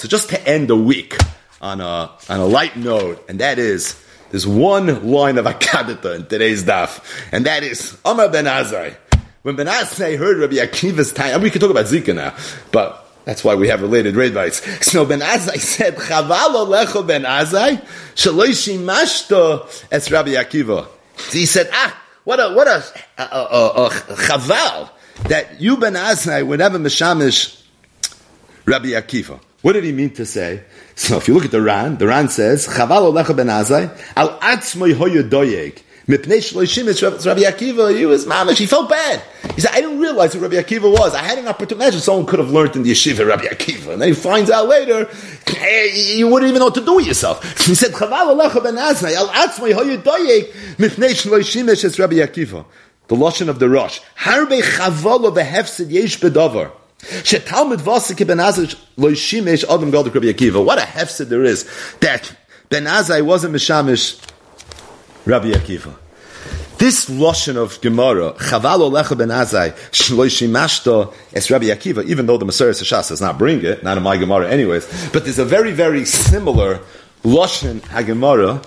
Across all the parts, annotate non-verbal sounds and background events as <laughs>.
So just to end the week on a, on a light note, and that is, there's one line of <laughs> Akadata in today's daf, and that is, Amar ben Azai. When Ben Azai heard Rabbi Akiva's time, and we can talk about Zika now, but that's why we have related Revites. So Ben Azai <laughs> said, Chaval olecho Ben Azai, shaloishi mashto es Rabbi Akiva. He said, ah, what a, what a, chaval that you Ben Azai would have a mishamish Rabbi Akiva. What did he mean to say? So if you look at the Ran, the Ran says, Chaval olecha ben Azai, al atzmoy hoyo doyeg. Mipnei shloishim is Rabbi Akiva, he was mamish, he felt bad. He said, I didn't realize who Rabbi Akiva was. I had an opportunity, imagine someone could have learned in the yeshiva Rabbi Akiva, and then he finds out later, hey, you wouldn't even know what to do with yourself. <laughs> He said, Chaval olecha ben Azai, al atzmoy hoyo doyeg, mipnei shloishim is Rabbi Akiva. The Lashon of the Rosh. Harbe chaval of a hefsid yesh bedover. Shetalmud Vasik Ben Azai Adam Galdik Rabbi Akiva. What a hefset there is that Ben Azai wasn't Mishamish Rabbi Akiva. This lashon of Gemara, Chaval Olecha Ben Azai Shloishimashto es Rabbi Akiva, even though the Messiah Shas does not bring it, not in my Gemara anyways, but there's a very, very similar lashon HaGemara,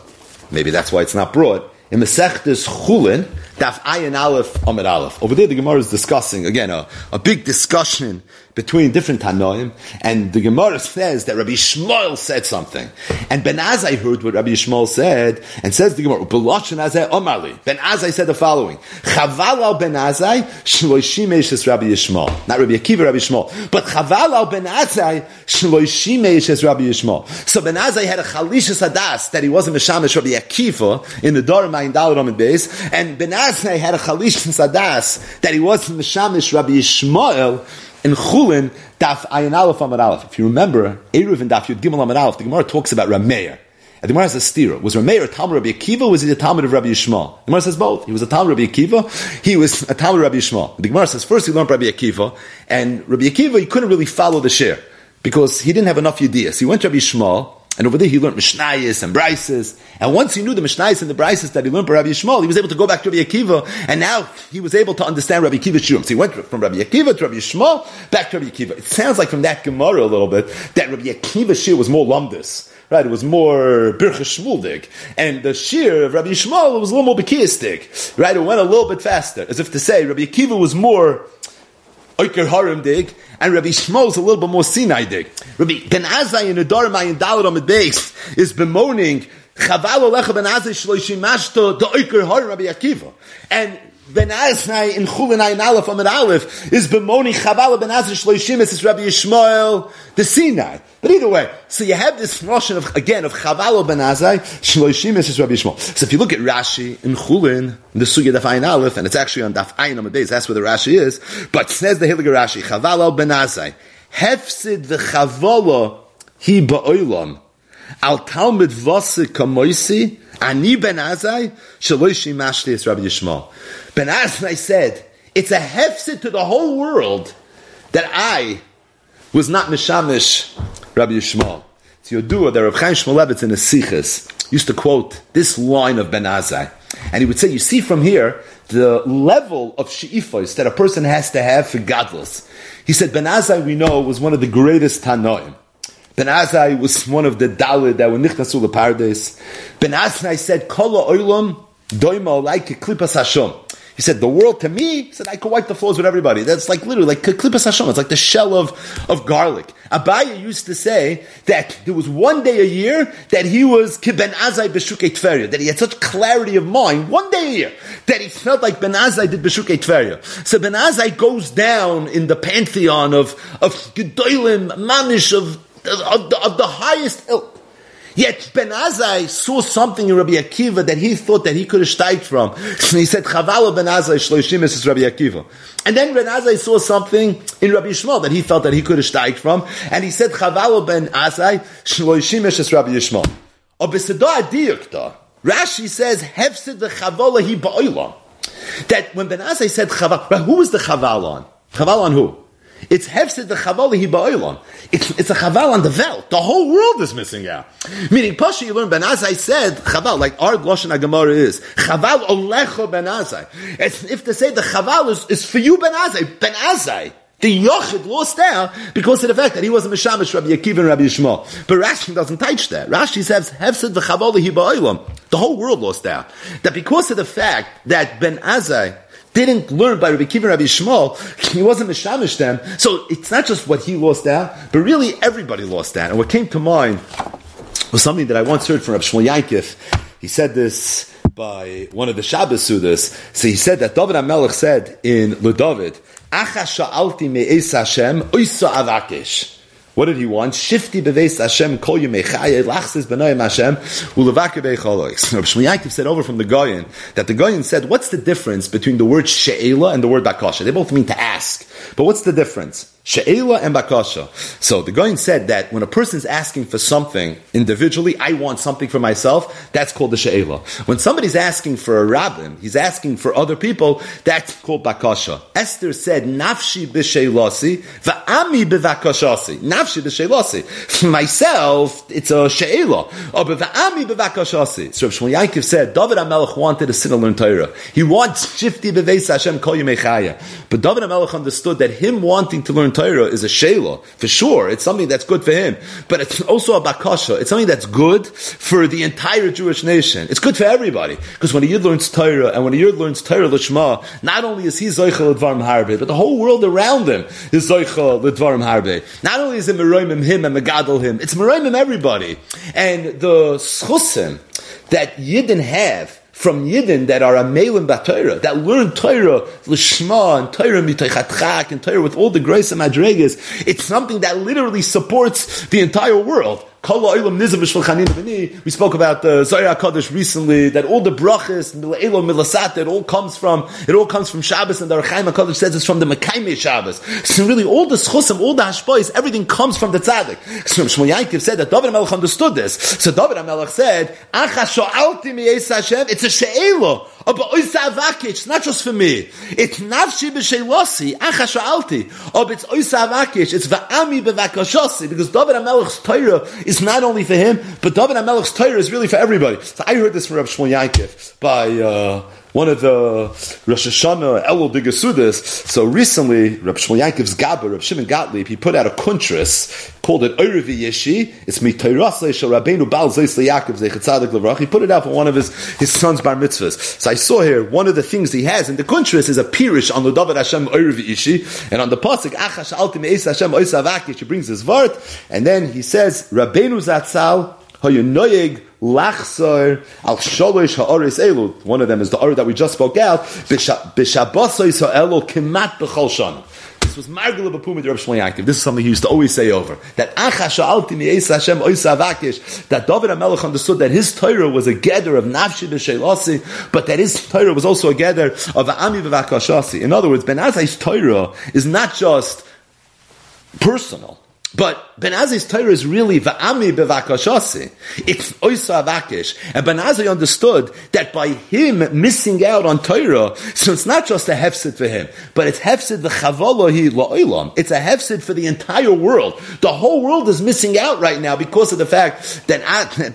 maybe that's why it's not brought, in the Masechtes Chulin, Daf Ayin Aleph Amid Aleph. Over there, the Gemara is discussing again a, a big discussion between different Tanoim, and the Gemara says that Rabbi Shmuel said something, and Ben Azai heard what Rabbi Shmuel said, and says the Gemara, "Beloshin Azai Omali." Ben Azai said the following: Chaval al Ben Azai shloishim eshes Rabbi Yishmael, not Rabbi Akiva, Rabbi Shmuel, but Chaval al Ben Azai shloishim eshes Rabbi Yishmael. So Ben Azai had a chalishas adas that he wasn't mishamish Rabbi Akiva in the Dor Mayin Daladom and base, and Ben Azai had a chalishas adas that he wasn't mishamish Rabbi Yishmael in Chulin, Daf Ayin Aleph Amad Aleph. If you remember, Eruvin Daf Yud Gimel Amad Aleph, the Gemara talks about Rameir. And the Gemara has a stira. Was Rameir a Talmud Rabbi Akiva was he a Talmud of Rabbi Yishmael? The Gemara says both. He was a Talmud Rabbi Akiva, he was a Talmud Rabbi Yishmael. The Gemara says first he learned Rabbi Akiva, and Rabbi Akiva, he couldn't really follow the share because he didn't have enough Yediyas. He went to Rabbi Yishmael, and over there he learned Mishnayis and Brises. And once he knew the Mishnayis and the Brises that he learned by Rabbi Yishmael, he was able to go back to Rabbi Akiva, and now he was able to understand Rabbi Akiva's Shurim. So he went from Rabbi Akiva to Rabbi Yishmael, back to Rabbi Akiva. It sounds like from that Gemara a little bit, that Rabbi Akiva's Shir was more lumdus. Right, it was more Bircha Shmuldig. And the Shir of Rabbi Yishmael was a little more Bekiyastig. Right, it went a little bit faster. As if to say, Rabbi Akiva was more Oiker Harim dig, and Rabbi Shmuel's a little bit more Sinai dig. Rabbi Ben Azai in Adar Mayin Dalit on the base is bemoaning Chaval Olecha Ben Azai Shloishim Mashto the Oiker Harim Rabbi Akiva. And Ben Azai in Chulin Ayin Aleph Amid Aleph is bemoaning Chaval Ben Azai Shloishim is Rabbi Yishmael the Sinai. But either way, so you have this notion of, again, of Chaval Ben Azai, Shloishim is Rabbi Yishmael. So if you look at Rashi in Chulin, the Sugya Daf Ayin Aleph, and it's actually on Daf Ayin Amid that's where the Rashi is, but says the Hilger Rashi, Chaval Ben Azai, Hefsid v'chavala hi ba'olam, al Talmud vose kamoisi, ani Ben Azai, shaloishi mashli is Rabbi Yishmael. Ben Azai said, it's a hefsid to the whole world that I was not Mishamish Rabbi Yishmael. It's Yodua that Rabbi Chaim Shmulevitz in his Sichas used to quote this line of Ben Azai. And he would say, you see from here, the level of she'ifos that a person has to have for godless. He said, Ben Azai, we know, was one of the greatest Tanoim. Ben Azai was one of the Dalid that were nichnasul paradise. Ben Azai said, Kola oilam doima like klipas Hashem. He said, the world to me, he said, I could wipe the floors with everybody. That's like literally like klipas Hashem. It's like the shell of, of garlic. Abaye used to say that there was one day a year that he was ben azai b'shukei tferia, that he had such clarity of mind, one day a year, that he felt like ben azai did b'shukei tferia. So ben azai goes down in the pantheon of, of gedolim, mamish, of, of, the, of the highest ilk. Yet Ben Azai saw something in Rabbi Akiva that he thought that he could have steiged from. And he said, Chavala Ben Azai shloishim is Rabbi Akiva. And then Ben Azai saw something in Rabbi Yishmael that he felt that he could have steiged from. And he said, Chavala Ben Azai shloishim is Rabbi Yishmael. Rashi says, Hefsid the Chavala hi ba'olam. That when Ben Azai said Chaval, who was the Chaval on? Chaval on who? It's hefsid the chaval hi ba'olam. It's it's a chaval on the vel. The whole world is missing out. Meaning, Pasha, you learn Ben Azai said chaval, like our Lashon Gemara is chaval olecho Ben Azai. It's if to say the chaval is, is for you Ben Azai, Ben Azai. The Yochid lost out because of the fact that he was a Mishamish Rabbi Akiva and Rabbi Yishmael. But Rashi doesn't touch that. Rashi says, Hefsid v'chavol hiba'olam. The whole world lost out. That because of the fact that Ben Azai didn't learn by Rabbi Akiva and Rabbi Yishmael, he wasn't Mishamish them. So it's not just what he lost out, but really everybody lost out. And what came to mind was something that I once heard from Rabbi Shmuel Yankif. He said this by one of the Shabbos Sudas. So he said that David HaMelech said in Ludavid, Acha sha'alti me'es Hashem, oisa avakesh. What did he want? Shifty beveis Hashem kol yemei chaya lachsis b'noyim Hashem ulevake beichalois. <laughs> Rabbi Shmuel said over from the Goyen that the Goyen said, what's the difference between the word she'ela and the word bakasha? They both mean to ask. But what's the difference? She'ela and bakasha. So the Goyen said that when a person is asking for something individually, I want something for myself, that's called the she'ela. When somebody's asking for a rabbin, he's asking for other people, that's called bakasha. Esther said, nafshi b'she'lasi, va'ami b'vakashasi. Nafshi b'she'lasi. For myself, it's a she'ela. Oh, but va'ami b'vakashasi. So Shmuel Yankov said, David HaMelech wanted to sit and learn Torah. He wants shifti b'veis Hashem kol But David HaMelech understood that him wanting to learn Torah is a shayla. For sure, it's something that's good for him. But it's also a bakasha. It's something that's good for the entire Jewish nation. It's good for everybody. Because when a Yid learns Torah, and when a Yid learns Torah Lishma, not only is he Zoichel Ledvarim Harbe, but the whole world around him is Zoichel Ledvarim Harbe. Not only is it Meroimim him and Megadol him, it's Meroimim everybody. And the schusim that Yidden have, from Yidden that are a Amelim Torah, that learn Torah, Lishma, and Torah Mitaychatchak, and Torah with all the grace and madregas, it's something that literally supports the entire world. We spoke about the Zohar Kodesh recently, that all the brachas, Milaelo, Milasat, it all comes from, it all comes from Shabbos, and the Rechaim HaKodesh says it's from the Mekaime Shabbos. So really, all the schusim, all the hashpois, everything comes from the tzaddik. So Shmuel Yankov said that David HaMelech understood this. So David HaMelech said, it's a she'elo. It's not just for me. It's nafshi b'shelosi, acha sho'alti. But it's oisa avakich, it's va'ami b'vakashosi, because David HaMelech's Torah is is not only for him, but David HaMelech's Torah is really for everybody. So I heard this from Rabbi Shmuel Yankov by uh, one of the Rosh Hashanah Elul Digasudas. So recently, Rabbi Shmuel Yankov's Gabba, Rabbi Shimon Gottlieb, he put out a kuntris called it Orevi Yeshi. It's Mitayrasle Shal Rabbeinu Bal Zeis Yaakov Zeichatzadik Levrach. He put it out for one of his, his son's bar mitzvahs. So I saw here, one of the things he has in the kuntris is a pirish on the David Hashem Orevi Yeshi, and on the pasuk Achash Altim Eis Hashem Oisavakish, he brings his vart, and then he says Rabbeinu Zatzal Hayonoyeg lachzor al sholish ha'oris elu. One of them is the or that we just spoke out. Kimat b'chol. This was Margula Bapuma Rav Shmuel Yaakov. This is something he used to always say over. That Acha Sha'alti Mi'es Hashem Oisa Avakish. That David HaMelech understood that his Torah was a gather of Nafshi B'Sheilasi, but that his Torah was also a gather of Ami B'Vakashasi. In other words, Ben Azai's Torah is not just personal. But Ben Azai's Torah is really va'ami bevakashasi. It's oisa avakish. And Ben Azai understood that by him missing out on Torah, so it's not just a hefsid for him, but it's hefsid v'chavolohi la'olam. It's a hefsid for the entire world. The whole world is missing out right now because of the fact that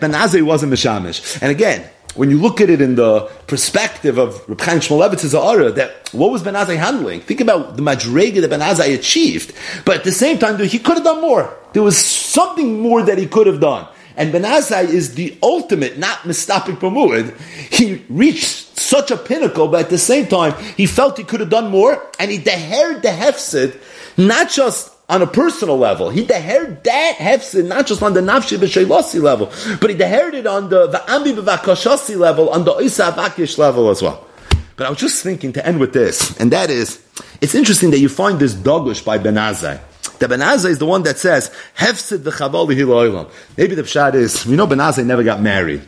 Ben Azai wasn't Mishamish. And again, when you look at it in the perspective of Reb Chaim Shmulevitz that what was Ben Azai handling? Think about the Madrega that Ben Azai achieved. But at the same time, he could have done more. There was something more that he could have done. And Ben Azai is the ultimate, not mistapik Pamuid. He reached such a pinnacle, but at the same time, he felt he could have done more, and he dehered the hefsid, not just on a personal level. He dehered that hefsid not just on the nafshi b'sheilasi level, but he it on the va'ambi b'vakashasi level, on the oisa avakish level as well. But I was just thinking to end with this, and that is, it's interesting that you find this dogush by Ben Azai. The Ben Azai is the one that says, hefsid v'chavoli hiloilam. Maybe the pshat is, we know Ben Azai never got married.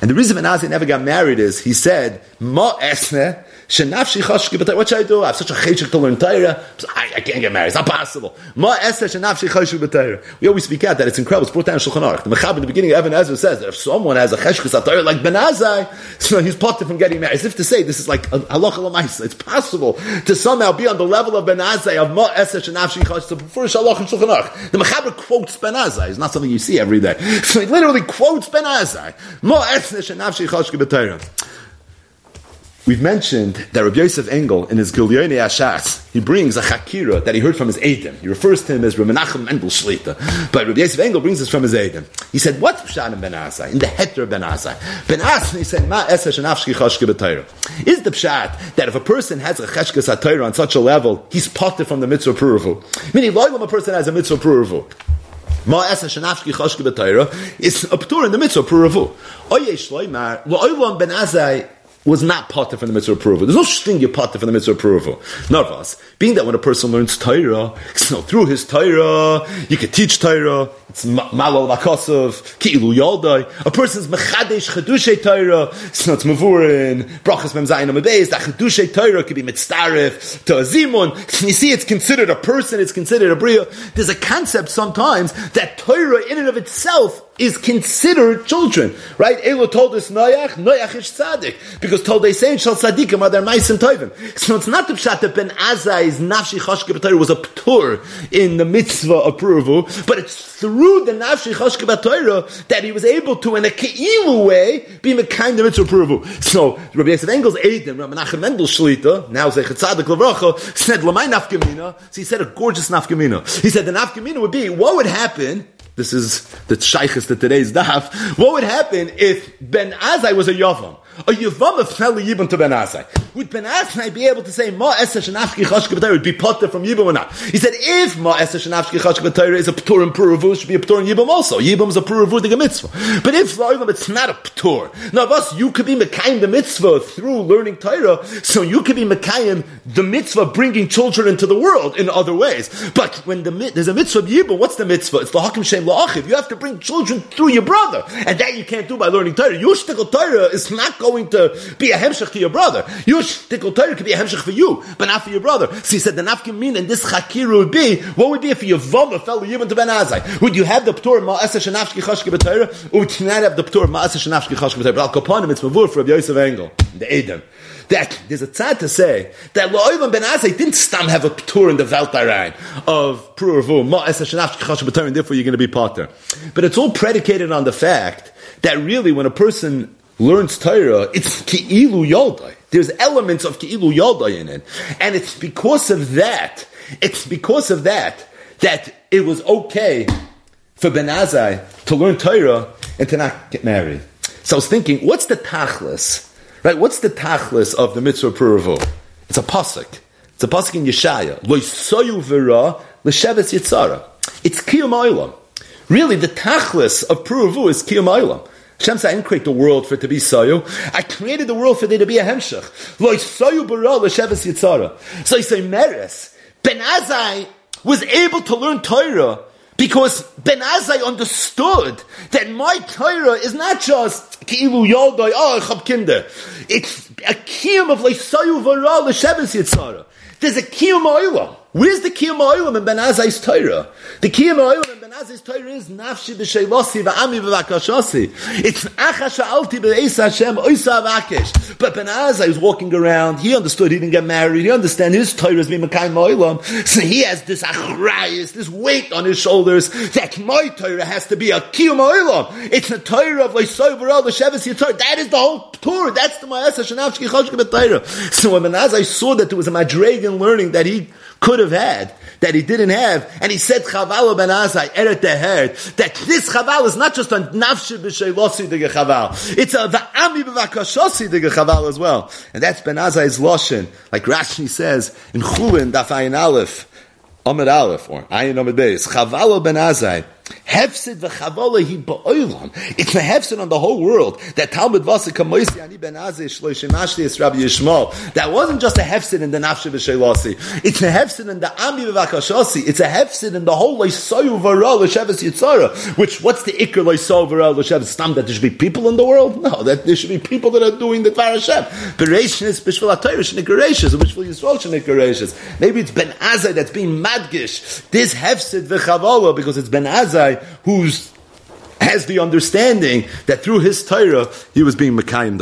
And the reason Ben Azai never got married is, he said, ma esne, what should I do? I have such a cheshik to learn Torah. I, I can't get married. It's not possible. We always speak out that it's incredible. It's brought down in Shulchan Aruch. The Mechab in the beginning of Even HaEzer says that if someone has a cheshkis Torah like Ben Azai, <laughs> so he's parted from getting married. As if to say this is like halacha. It's possible to somehow be on the level of Ben Azai of ma eser shenafshi chashki. So before Shalach Shulchan Aruch, the Mechaber quotes Ben Azai. It's not something you see every day. <laughs> So he literally quotes Ben Azai. Ma eser shenafshi chashki b'Torah. We've mentioned that Rabbi Yosef Engel in his Gilyonei HaShas, he brings a Chakira that he heard from his Eidim. He refers to him as Rabbi Mendel Shlita. But Rabbi Yosef Engel brings this from his Eidim. He said, what's Pshat in Ben Azai? In the Heter Ben Azai. Ben Azai, he said, Ma Esesh Anafshki Chashke. Is the Pshat that if a person has a Cheshke Satayra on such a level, he's potted from the mitzvah Puruvu? Meaning, loyal a person has a mitzvah Puruvu. Ma esa shenafshki chashki b'tayra is a ptur in the mitzvah puravu. Oye shloimar lo'olam ben azai was not potter from the mitzvah approval. There's no such thing you're potter from the mitzvah approval. Nervous. Being that when a person learns Torah, <laughs> so through his Torah, you can teach Torah, it's malal vakosov, ki'ilu yaldai. A person's mechadesh chedushe Torah, so it's mavurin, brachas memzayin amabeis, that chedushe Torah could be mitzaref to a zimun. You see, it's considered a person, it's considered a bria. There's a concept sometimes that Torah in and of itself is considered children, right? Elo told us Noach, Noach is tzaddik, because told they say shal tzaddikim are their meisim toivim. So it's not the pshat that Ben Azai's nafshi chashke was a ptur in the mitzvah approval, but it's through the nafshi chashke that he was able to, in a keilu way, be the kind of mitzvah approval. So Rabbi Yosef Engel's Eidim, Rabbi Nachum Mendel Shlita, now Zechet Tzaddik Levracha, said Lamai nafkamina. So he said a gorgeous nafkamina. He said the nafkamina would be what would happen this is the shaykhs to today's daf. What would happen if Ben Azai was a Yavam? A Yavam of fell Yibam to Ben Azai. Would Ben Azai be able to say, Ma Esa Shanafki Chashke would be potter from Yibam or not? He said, if Ma Esa Shanafki Chashke is a Ptur and Puravu, should be a Ptur and Yibam also. Yibam is a Puravu the mitzvah. But if La'olam, it's not a Ptur. Now, of us, you could be Mekayim the mitzvah through learning Torah, so you could be Mekayim the mitzvah bringing children into the world in other ways. But when the, there's a mitzvah of Yibam, what's the mitzvah? It's the Hakim Shem la'achiv. You have to bring children through your brother. And that you can't do by learning Torah. Your shtickle Torah is not going to be a hemshech to your brother. Your shtickle Torah could be a hemshech for you, but not for your brother. So he said the nafkim mean and this chakir would be, what would be if your vama fell even to Ben Azai? Would you have the ptor ma'aseh shenafshki chashki b'Torah, or would you not have the ptor ma'aseh shenafshki chashki b'Torah? But al kapanim, it's mavur for Rabbi Yosef Engel, the Edom that there's a tzad to say that Lo'olam ben Azai didn't stam have a tour in the Valtarain of Pruvu, and therefore you're going to be potter. But it's all predicated on the fact that really when a person learns Torah, it's Ki'ilu Yaldai. There's elements of Ki'ilu Yaldai in it. And it's because of that, it's because of that, that it was okay for Ben Azai to learn Torah and to not get married. So I was thinking, what's the tachlis Right? What's the tachlis of the mitzvah puravu? It's a pasuk. It's a pasuk in Yeshaya. Lo soyu v'ra l'sheves yitzara. It's kiyum. Really, the tachlis of puravu is kiyum. Hashem said, I didn't create the world for it to be soyu. I created the world for there to be a hemshech. So you say, Meres, Ben Azai was able to learn Torah because Ben Azai understood that my Torah is not just ki'ilu yodai, oh, chab kinder. It's a kiyum of leisayu v'ra l'sheves yitzara. There's a kiyum oilam. Where's the kiyum oilam in Ben Azai's Torah? The kiyum oilam in Ben Azai's Torah is nafshi b'shelosi v'ami v'vakashasi. It's acha sha'alti b'eis Hashem oisa avakesh. But Ben Azai was walking around, he understood he didn't get married, he understand his Torah is being Mekayim oilam. So he has this achrayis, this weight on his shoulders, that my Torah has to be a kiyum oilam. It's a Torah of leisoy v'ra l'sheves yitzar. That is the whole Torah. That's the ma'asa shenavshki choshke b'Torah. So when Ben Azai saw that there was a madragan learning that he could have had that he didn't have, and he said Chaval ben Azai eret teherd that this Chaval is not just a nafshi b'sheilosi de Chaval, it's a va'ami b'vakashosi de Chaval as well, and that's Ben Azai's loshin, like Rashi says in Chulin Daf Ayin Aleph, Amid Aleph or Ayin Amid Beis, Chaval ben Azai. Hefsid ba'olam. It's a hefsid on the whole world. That Talmud Vasa kamoisi ani ben azish loishimashli Rabbi Yishmael. That wasn't just a hefsid in the nafshi v'shelosi. It's a hefsid in the ami v'vakashosi. It's a hefsid in the whole leisoyu v'ra l'sheves yitzara. Which, what's the ikr leisoyu v'ra l'sheves? Stam that there should be people in the world? No, that there should be people that are doing the Dvar Hashem. Bereshnis b'shvil atayrish nikareshis, b'shvil yisrael nikareshis. Maybe it's Ben Azai that's being madgish. This hefsid v'chavola because it's Ben Azai who's has the understanding that through his Torah he was being Mekayim